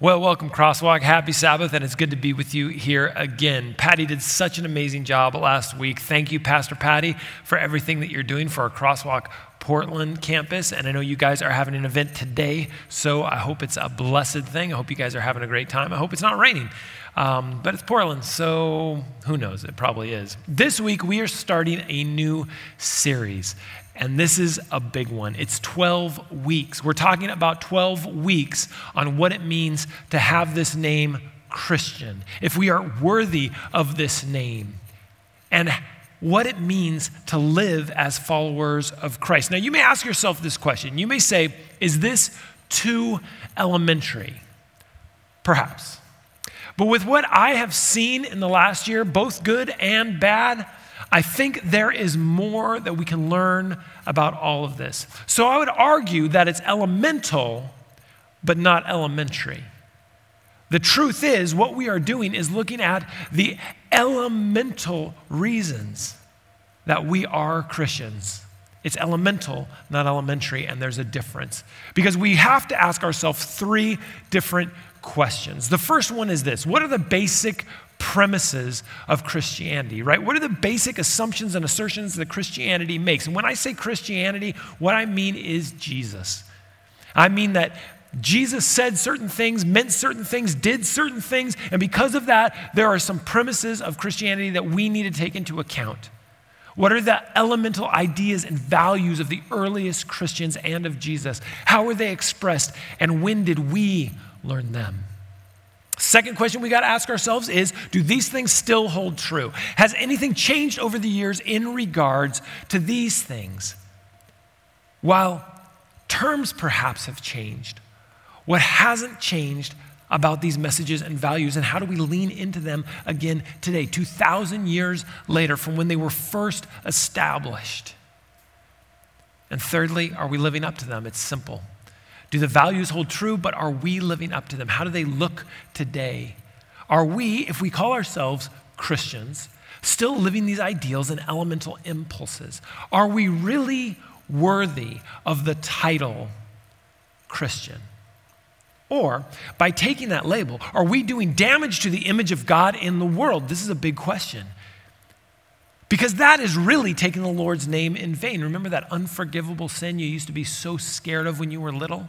Well, welcome, Crosswalk. Happy Sabbath, and it's good to be with you here again. Patty did such an amazing job last week. Thank you, Pastor Patty, for everything that you're doing for our Crosswalk Portland campus. And I know you guys are having an event today, so I hope it's a blessed thing. I hope you guys are having a great time. I hope it's not raining. Um, but it's Portland, so who knows? It probably is. This week, we are starting a new series. And this is a big one. It's 12 weeks. We're talking about 12 weeks on what it means to have this name Christian, if we are worthy of this name, and what it means to live as followers of Christ. Now, you may ask yourself this question. You may say, is this too elementary? Perhaps. But with what I have seen in the last year, both good and bad, I think there is more that we can learn about all of this. So I would argue that it's elemental, but not elementary. The truth is, what we are doing is looking at the elemental reasons that we are Christians. It's elemental, not elementary, and there's a difference. Because we have to ask ourselves three different questions. The first one is this What are the basic premises of Christianity, right? What are the basic assumptions and assertions that Christianity makes? And when I say Christianity, what I mean is Jesus. I mean that Jesus said certain things, meant certain things, did certain things, and because of that, there are some premises of Christianity that we need to take into account. What are the elemental ideas and values of the earliest Christians and of Jesus? How were they expressed, and when did we learn them? Second question we got to ask ourselves is Do these things still hold true? Has anything changed over the years in regards to these things? While terms perhaps have changed, what hasn't changed about these messages and values, and how do we lean into them again today, 2,000 years later from when they were first established? And thirdly, are we living up to them? It's simple. Do the values hold true, but are we living up to them? How do they look today? Are we, if we call ourselves Christians, still living these ideals and elemental impulses? Are we really worthy of the title Christian? Or, by taking that label, are we doing damage to the image of God in the world? This is a big question. Because that is really taking the Lord's name in vain. Remember that unforgivable sin you used to be so scared of when you were little?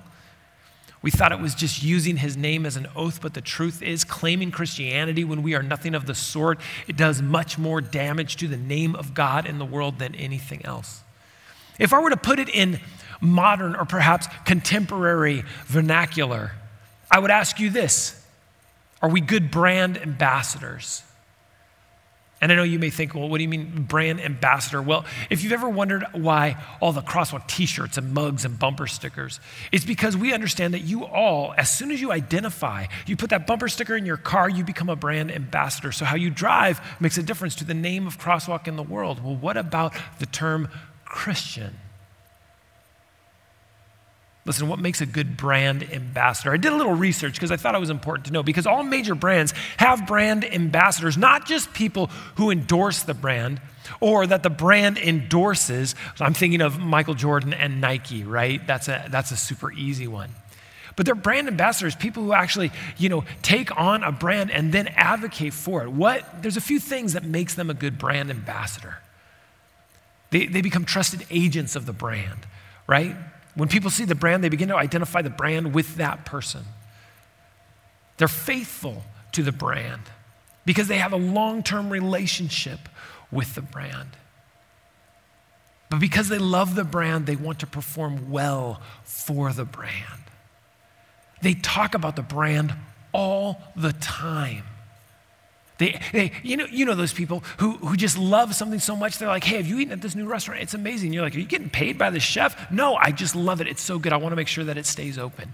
We thought it was just using his name as an oath, but the truth is, claiming Christianity when we are nothing of the sort, it does much more damage to the name of God in the world than anything else. If I were to put it in modern or perhaps contemporary vernacular, I would ask you this Are we good brand ambassadors? And I know you may think, well, what do you mean brand ambassador? Well, if you've ever wondered why all the Crosswalk t shirts and mugs and bumper stickers, it's because we understand that you all, as soon as you identify, you put that bumper sticker in your car, you become a brand ambassador. So how you drive makes a difference to the name of Crosswalk in the world. Well, what about the term Christian? Listen, what makes a good brand ambassador? I did a little research because I thought it was important to know because all major brands have brand ambassadors, not just people who endorse the brand or that the brand endorses. I'm thinking of Michael Jordan and Nike, right? That's a, that's a super easy one. But they're brand ambassadors, people who actually, you know, take on a brand and then advocate for it. What? There's a few things that makes them a good brand ambassador. They, they become trusted agents of the brand, right? When people see the brand, they begin to identify the brand with that person. They're faithful to the brand because they have a long term relationship with the brand. But because they love the brand, they want to perform well for the brand. They talk about the brand all the time. They, they, you, know, you know those people who, who just love something so much, they're like, hey, have you eaten at this new restaurant? It's amazing. You're like, are you getting paid by the chef? No, I just love it. It's so good. I want to make sure that it stays open.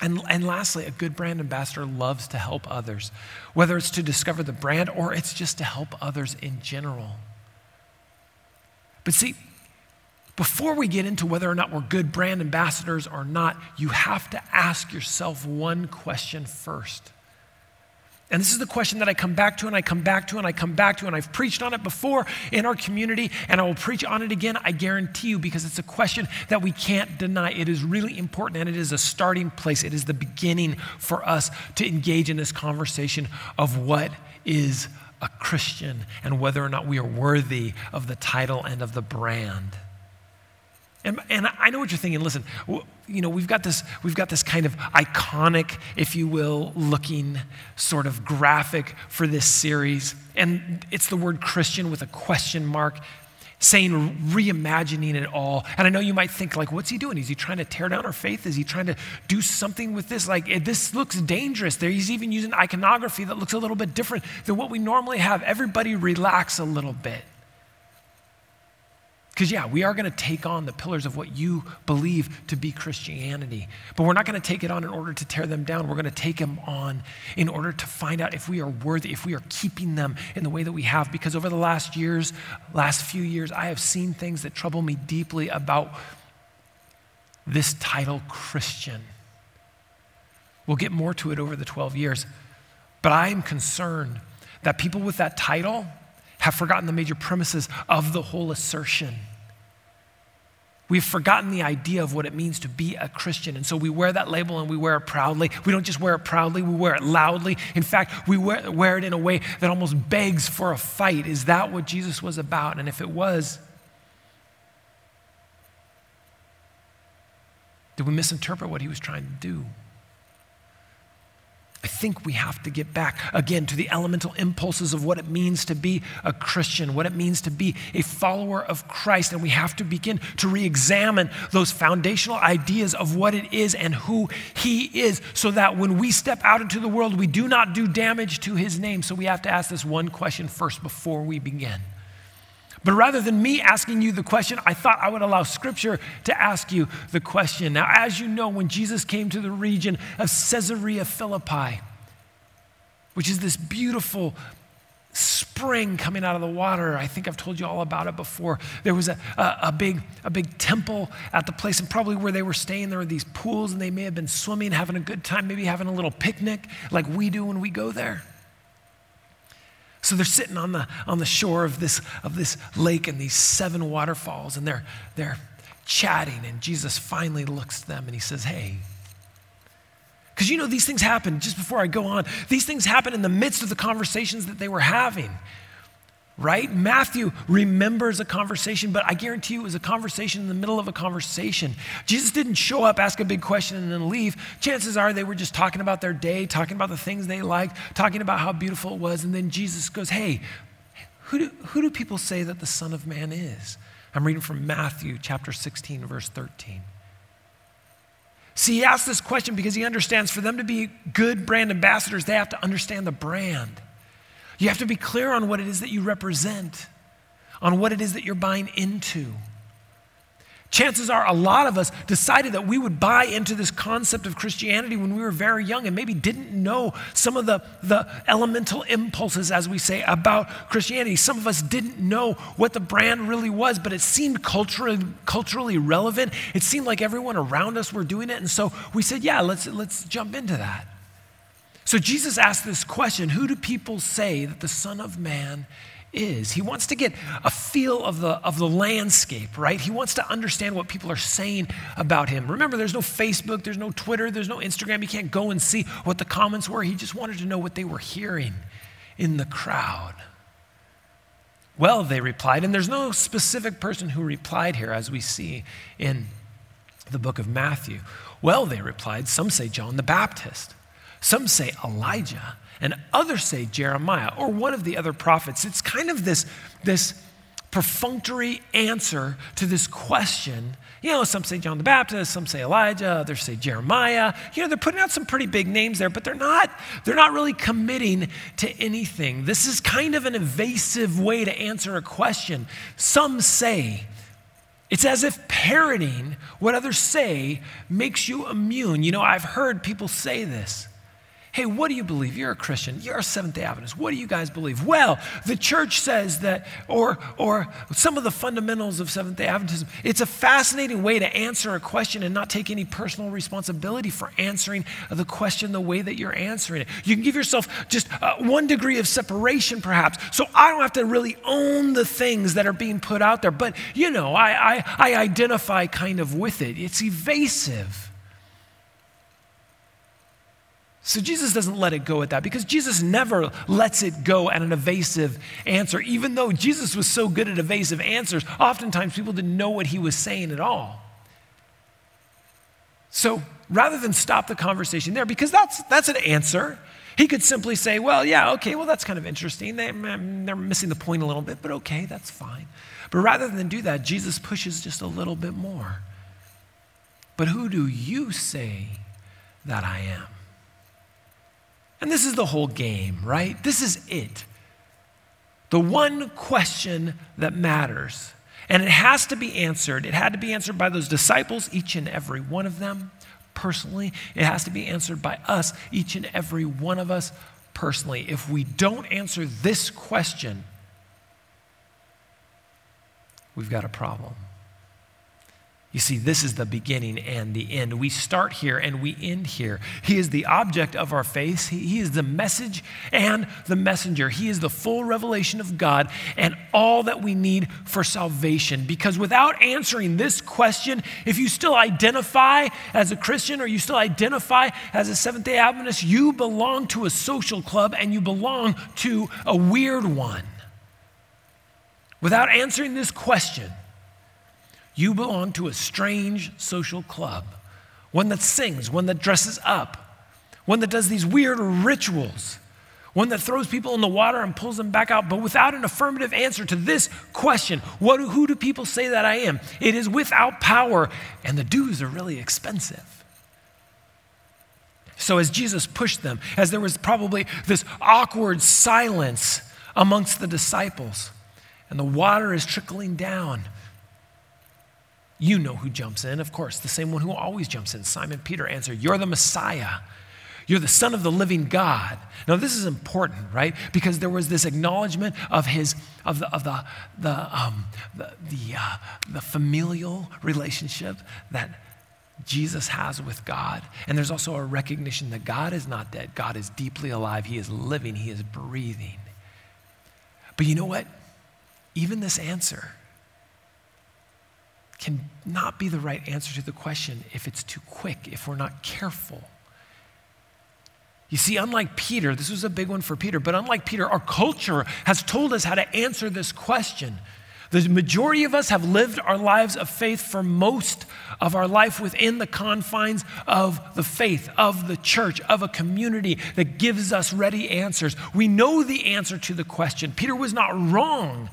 And, and lastly, a good brand ambassador loves to help others, whether it's to discover the brand or it's just to help others in general. But see, before we get into whether or not we're good brand ambassadors or not, you have to ask yourself one question first And this is the question that I come back to and I come back to and I come back to, and I've preached on it before in our community, and I will preach on it again, I guarantee you, because it's a question that we can't deny. It is really important, and it is a starting place. It is the beginning for us to engage in this conversation of what is a Christian and whether or not we are worthy of the title and of the brand. And, and I know what you're thinking. Listen, you know, we've got this, we've got this kind of iconic, if you will, looking sort of graphic for this series. And it's the word Christian with a question mark, saying reimagining it all. And I know you might think, like, what's he doing? Is he trying to tear down our faith? Is he trying to do something with this? Like, eh, this looks dangerous. There, he's even using iconography that looks a little bit different than what we normally have. Everybody relax a little bit. Because, yeah, we are going to take on the pillars of what you believe to be Christianity. But we're not going to take it on in order to tear them down. We're going to take them on in order to find out if we are worthy, if we are keeping them in the way that we have. Because over the last years, last few years, I have seen things that trouble me deeply about this title, Christian. We'll get more to it over the 12 years. But I am concerned that people with that title, have forgotten the major premises of the whole assertion. We've forgotten the idea of what it means to be a Christian. And so we wear that label and we wear it proudly. We don't just wear it proudly, we wear it loudly. In fact, we wear, wear it in a way that almost begs for a fight. Is that what Jesus was about? And if it was, did we misinterpret what he was trying to do? I think we have to get back again to the elemental impulses of what it means to be a Christian, what it means to be a follower of Christ. And we have to begin to re examine those foundational ideas of what it is and who He is, so that when we step out into the world, we do not do damage to His name. So we have to ask this one question first before we begin. But rather than me asking you the question, I thought I would allow Scripture to ask you the question. Now, as you know, when Jesus came to the region of Caesarea Philippi, which is this beautiful spring coming out of the water. I think I've told you all about it before. There was a, a, a, big, a big temple at the place, and probably where they were staying, there were these pools, and they may have been swimming, having a good time, maybe having a little picnic like we do when we go there. So they're sitting on the, on the shore of this, of this lake and these seven waterfalls, and they're, they're chatting. And Jesus finally looks at them and he says, Hey, because you know, these things happen, just before I go on, these things happen in the midst of the conversations that they were having right? Matthew remembers a conversation, but I guarantee you it was a conversation in the middle of a conversation. Jesus didn't show up, ask a big question, and then leave. Chances are they were just talking about their day, talking about the things they liked, talking about how beautiful it was, and then Jesus goes, Hey, who do, who do people say that the Son of Man is? I'm reading from Matthew chapter 16, verse 13. See, he asks this question because he understands for them to be good brand ambassadors, they have to understand the brand. You have to be clear on what it is that you represent, on what it is that you're buying into. Chances are a lot of us decided that we would buy into this concept of Christianity when we were very young and maybe didn't know some of the, the elemental impulses, as we say, about Christianity. Some of us didn't know what the brand really was, but it seemed culturally, culturally relevant. It seemed like everyone around us were doing it. And so we said, yeah, let's, let's jump into that. So Jesus asked this question Who do people say that the Son of Man is? He wants to get a feel of the, of the landscape, right? He wants to understand what people are saying about him. Remember, there's no Facebook, there's no Twitter, there's no Instagram. You can't go and see what the comments were. He just wanted to know what they were hearing in the crowd. Well, they replied, and there's no specific person who replied here, as we see in the book of Matthew. Well, they replied, some say John the Baptist. Some say Elijah, and others say Jeremiah or one of the other prophets. It's kind of this, this perfunctory answer to this question. You know, some say John the Baptist, some say Elijah, others say Jeremiah. You know, they're putting out some pretty big names there, but they're not, they're not really committing to anything. This is kind of an evasive way to answer a question. Some say, it's as if parroting what others say makes you immune. You know, I've heard people say this. Hey, what do you believe? You're a Christian. You're a Seventh day Adventist. What do you guys believe? Well, the church says that, or, or some of the fundamentals of Seventh day Adventism. It's a fascinating way to answer a question and not take any personal responsibility for answering the question the way that you're answering it. You can give yourself just uh, one degree of separation, perhaps. So I don't have to really own the things that are being put out there. But, you know, I, I, I identify kind of with it. It's evasive. So Jesus doesn't let it go at that because Jesus never lets it go at an evasive answer. Even though Jesus was so good at evasive answers, oftentimes people didn't know what he was saying at all. So rather than stop the conversation there, because that's, that's an answer, he could simply say, Well, yeah, okay, well, that's kind of interesting. They, mm, they're missing the point a little bit, but okay, that's fine. But rather than do that, Jesus pushes just a little bit more. But who do you say that I am? And this is the whole game, right? This is it. The one question that matters. And it has to be answered. It had to be answered by those disciples, each and every one of them personally. It has to be answered by us, each and every one of us personally. If we don't answer this question, we've got a problem. You see, this is the beginning and the end. We start here and we end here. He is the object of our faith. He, he, is the message and the messenger. He is the full revelation of God and all that we need for salvation. Because without answering this question, if you still identify as a Christian or you still identify as a Seventh day Adventist, you belong to a social club and you belong to a weird one. Without answering this question, you belong to a strange social club, one that sings, one that dresses up, one that does these weird rituals, one that throws people in the water and pulls them back out, but without an affirmative answer to this question what, who do people say that I am? It is without power, and the dues are really expensive. So, as Jesus pushed them, as there was probably this awkward silence amongst the disciples, and the water is trickling down, you know who jumps in, of course, the same one who always jumps in. Simon Peter answered, You're the Messiah. You're the Son of the living God. Now, this is important, right? Because there was this acknowledgement of his, of the, of the, the, um, the, the, uh, the familial relationship that Jesus has with God. And there's also a recognition that God is not dead. God is deeply alive. He is living. He is breathing. But you know what? Even this answer, can not be the right answer to the question if it's too quick, if we're not careful. You see, unlike Peter, this was a big one for Peter, but unlike Peter, our culture has told us how to answer this question. The majority of us have lived our lives of faith for most of our life within the confines of the faith, of the church, of a community that gives us ready answers. We know the answer to the question. Peter was not wrong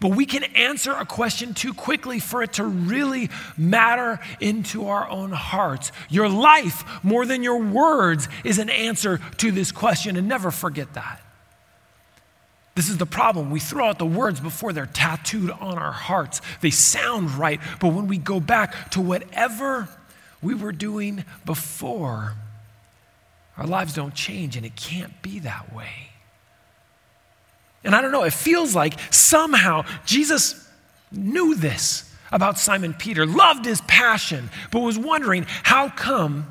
but we can answer a question too quickly for it to really matter into our own hearts. Your life, more than your words, is an answer to this question, and never forget that. This is the problem. We throw out the words before they're tattooed on our hearts. They sound right, but when we go back to whatever we were doing before, our lives don't change, and it can't be that way. And I don't know, it feels like somehow Jesus knew this about Simon Peter, loved his passion, but was wondering how come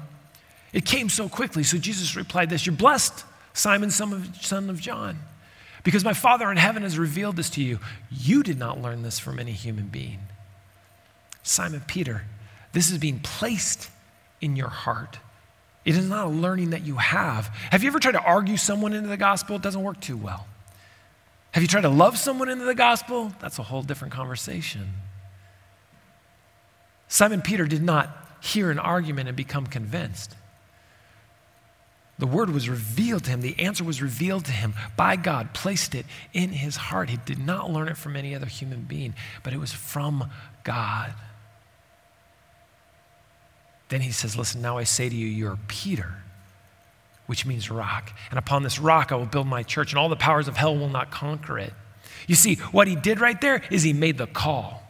it came so quickly. So Jesus replied this You're blessed, Simon, son of, son of John, because my Father in heaven has revealed this to you. You did not learn this from any human being. Simon Peter, this is being placed in your heart. It is not a learning that you have. Have you ever tried to argue someone into the gospel? It doesn't work too well. Have you tried to love someone into the gospel? That's a whole different conversation. Simon Peter did not hear an argument and become convinced. The word was revealed to him, the answer was revealed to him by God, placed it in his heart. He did not learn it from any other human being, but it was from God. Then he says, Listen, now I say to you, you're Peter which means rock. And upon this rock I will build my church, and all the powers of hell will not conquer it. You see, what he did right there is he made the call.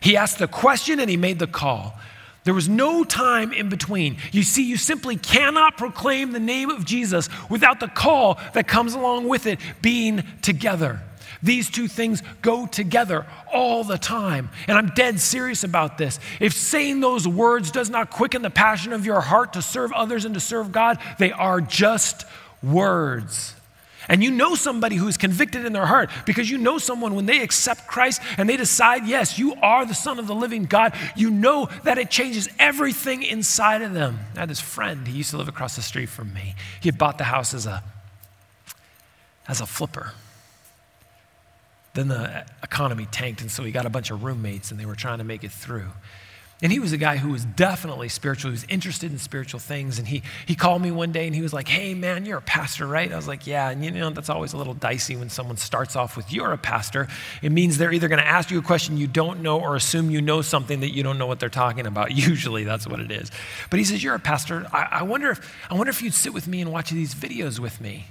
He asked the question and he made the call. There was no time in between. You see, you simply cannot proclaim the name of Jesus without the call that comes along with it being together. These two things go together all the time. And I'm dead serious about this. If saying those words does not quicken the passion of your heart to serve others and to serve God, they are just words. And you know somebody who's convicted in their heart because you know someone when they accept Christ and they decide, yes, you are the Son of the living God, you know that it changes everything inside of them. I had this friend, he used to live across the street from me. He had bought the house as a, as a flipper. Then the economy tanked, and so he got a bunch of roommates and they were trying to make it through. And he was a guy who was definitely spiritual. He was interested in spiritual things. And he, he called me one day and he was like, Hey, man, you're a pastor, right? I was like, Yeah. And you know, that's always a little dicey when someone starts off with, You're a pastor. It means they're either going to ask you a question you don't know or assume you know something that you don't know what they're talking about. Usually that's what it is. But he says, You're a pastor. I, I, wonder, if, I wonder if you'd sit with me and watch these videos with me.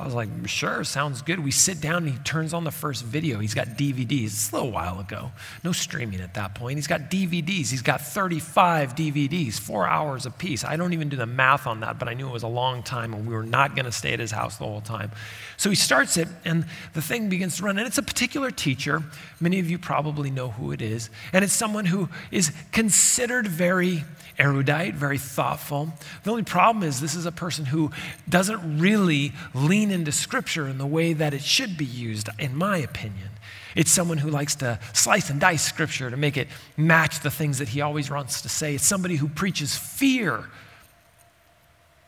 I was like, sure, sounds good. We sit down and he turns on the first video. He's got DVDs. It's a little while ago. No streaming at that point. He's got DVDs. He's got 35 DVDs, four hours a piece. I don't even do the math on that, but I knew it was a long time and we were not going to stay at his house the whole time. So he starts it and the thing begins to run. And it's a particular teacher. Many of you probably know who it is. And it's someone who is considered very erudite, very thoughtful. The only problem is this is a person who doesn't really lean into scripture in the way that it should be used, in my opinion. It's someone who likes to slice and dice scripture to make it match the things that he always wants to say. It's somebody who preaches fear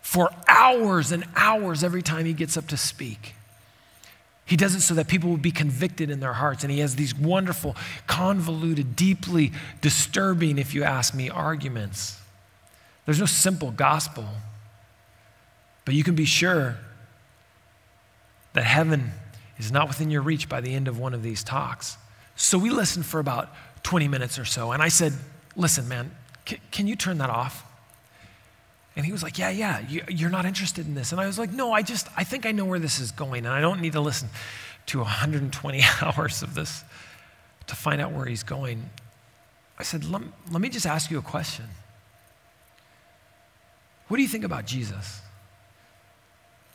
for hours and hours every time he gets up to speak. He does it so that people will be convicted in their hearts. And he has these wonderful, convoluted, deeply disturbing, if you ask me, arguments. There's no simple gospel, but you can be sure that heaven is not within your reach by the end of one of these talks. So we listened for about 20 minutes or so, and I said, Listen, man, can, can you turn that off? And he was like, Yeah, yeah, you, are not interested in this. And I was like, No, I just, I think I know where this is going, and I don't need to listen to 120 hours of this to find out where he's going. I said, Let, let me just ask you a question. What do you think about Jesus?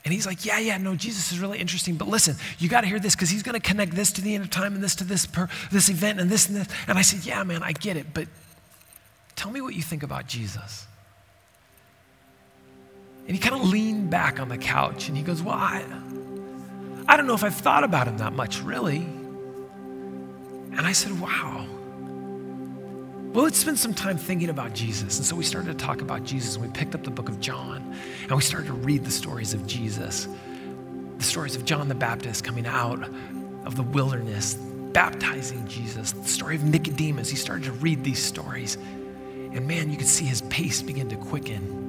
And he's like, Yeah, yeah, no, Jesus is really interesting. But listen, you got to hear this because he's going to connect this to the end of time and this to this, per, this event and this and this. And I said, Yeah, man, I get it. But tell me what you think about Jesus. And he kind of leaned back on the couch and he goes, Well, I, I don't know if I've thought about him that much, really. And I said, Wow. Well, let's spend some time thinking about Jesus. And so we started to talk about Jesus and we picked up the book of John and we started to read the stories of Jesus. The stories of John the Baptist coming out of the wilderness, baptizing Jesus, the story of Nicodemus. He started to read these stories. And man, you could see his pace begin to quicken.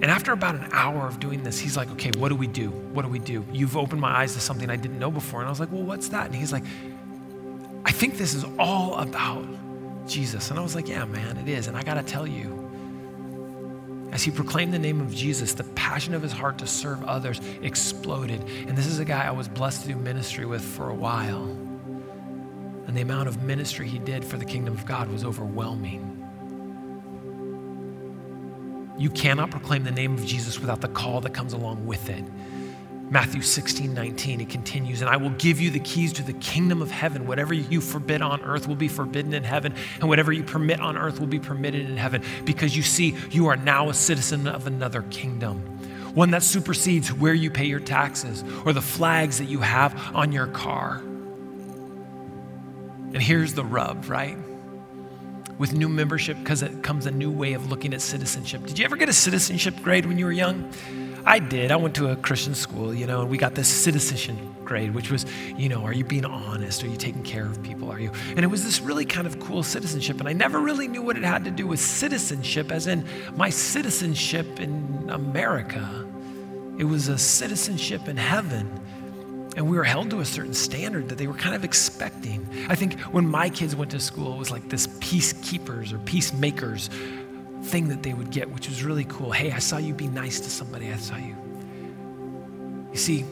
And after about an hour of doing this, he's like, okay, what do we do? What do we do? You've opened my eyes to something I didn't know before. And I was like, well, what's that? And he's like, I think this is all about Jesus. And I was like, yeah, man, it is. And I got to tell you, as he proclaimed the name of Jesus, the passion of his heart to serve others exploded. And this is a guy I was blessed to do ministry with for a while. And the amount of ministry he did for the kingdom of God was overwhelming. You cannot proclaim the name of Jesus without the call that comes along with it. Matthew 16, 19, it continues, and I will give you the keys to the kingdom of heaven. Whatever you forbid on earth will be forbidden in heaven, and whatever you permit on earth will be permitted in heaven. Because you see, you are now a citizen of another kingdom, one that supersedes where you pay your taxes or the flags that you have on your car. And here's the rub, right? With new membership, because it comes a new way of looking at citizenship. Did you ever get a citizenship grade when you were young? I did. I went to a Christian school, you know, and we got this citizenship grade, which was, you know, are you being honest? Are you taking care of people? Are you? And it was this really kind of cool citizenship. And I never really knew what it had to do with citizenship, as in my citizenship in America. It was a citizenship in heaven. And we were held to a certain standard that they were kind of expecting. I think when my kids went to school, it was like this peacekeepers or peacemakers thing that they would get, which was really cool. Hey, I saw you be nice to somebody. I saw you. You see,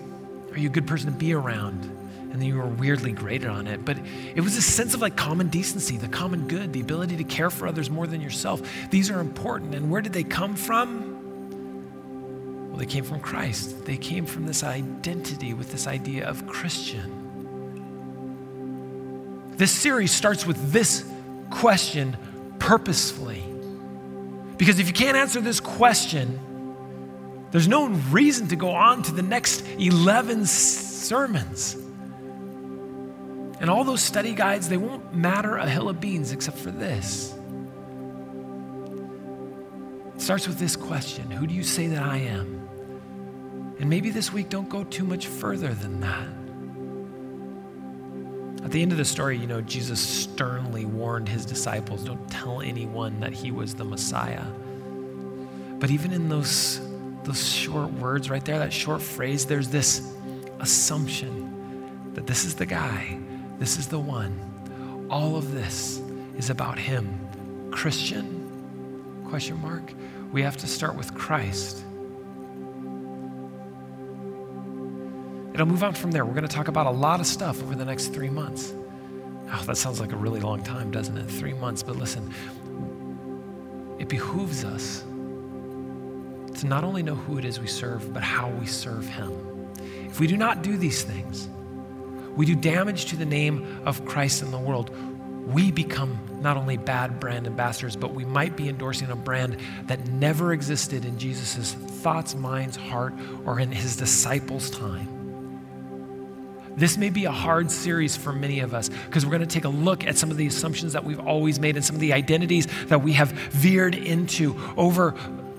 are you a good person to be around? And then you were weirdly graded on it. But it was a sense of like common decency, the common good, the ability to care for others more than yourself. These are important. And where did they come from? Well, they came from Christ. They came from this identity with this idea of Christian. This series starts with this question purposefully. Because if you can't answer this question, there's no reason to go on to the next 11 sermons. And all those study guides, they won't matter a hill of beans except for this. It starts with this question Who do you say that I am? And maybe this week don't go too much further than that. At the end of the story, you know, Jesus sternly warned his disciples don't tell anyone that he was the Messiah. But even in those, those short words right there, that short phrase, there's this assumption that this is the guy, this is the one. All of this is about him. Christian? Question mark. We have to start with Christ. It'll move on from there. We're going to talk about a lot of stuff over the next three months. Oh, that sounds like a really long time, doesn't it? Three months. But listen, it behooves us to not only know who it is we serve, but how we serve Him. If we do not do these things, we do damage to the name of Christ in the world. We become not only bad brand ambassadors, but we might be endorsing a brand that never existed in Jesus' thoughts, minds, heart, or in his disciples' time. This may be a hard series for many of us because we're going to take a look at some of the assumptions that we've always made and some of the identities that we have veered into over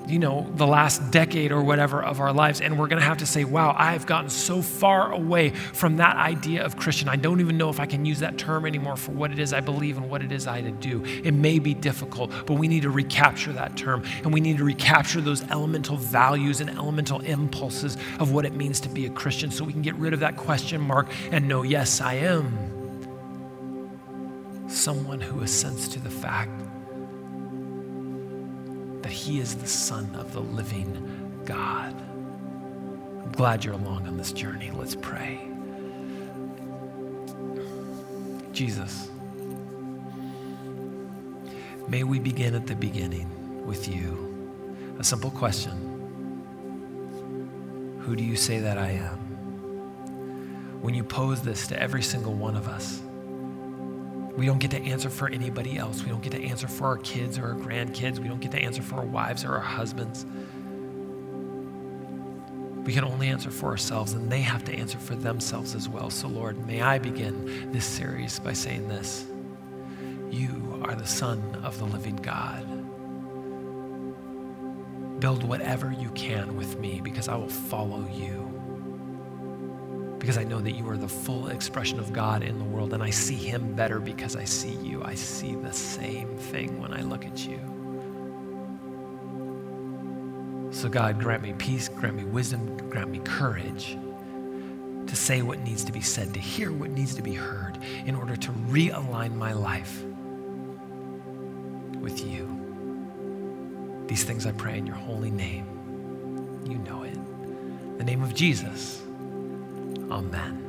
you know, the last decade or whatever of our lives. And we're going to have to say, wow, I've gotten so far away from that idea of Christian. I don't even know if I can use that term anymore for what it is I believe and what it is I to do. It may be difficult, but we need to recapture that term and we need to recapture those elemental values and elemental impulses of what it means to be a Christian so we can get rid of that question mark and know, yes, I am someone who assents to the fact He is the Son of the living God. I'm glad you're along on this journey. Let's pray. Jesus, may we begin at the beginning with you. A simple question Who do you say that I am? When you pose this to every single one of us, we don't get to answer for anybody else. We don't get to answer for our kids or our grandkids. We don't get to answer for our wives or our husbands. We can only answer for ourselves, and they have to answer for themselves as well. So, Lord, may I begin this series by saying this You are the Son of the living God. Build whatever you can with me because I will follow you because I know that you are the full expression of God in the world, and I see Him better because I see you. I see the same thing when I look at you. So, God, grant me peace, grant me wisdom, grant me courage to say what needs to be said, to hear what needs to be heard, in order to realign my life with you. These things I pray in your holy name. You know it. The name of Jesus. Amen.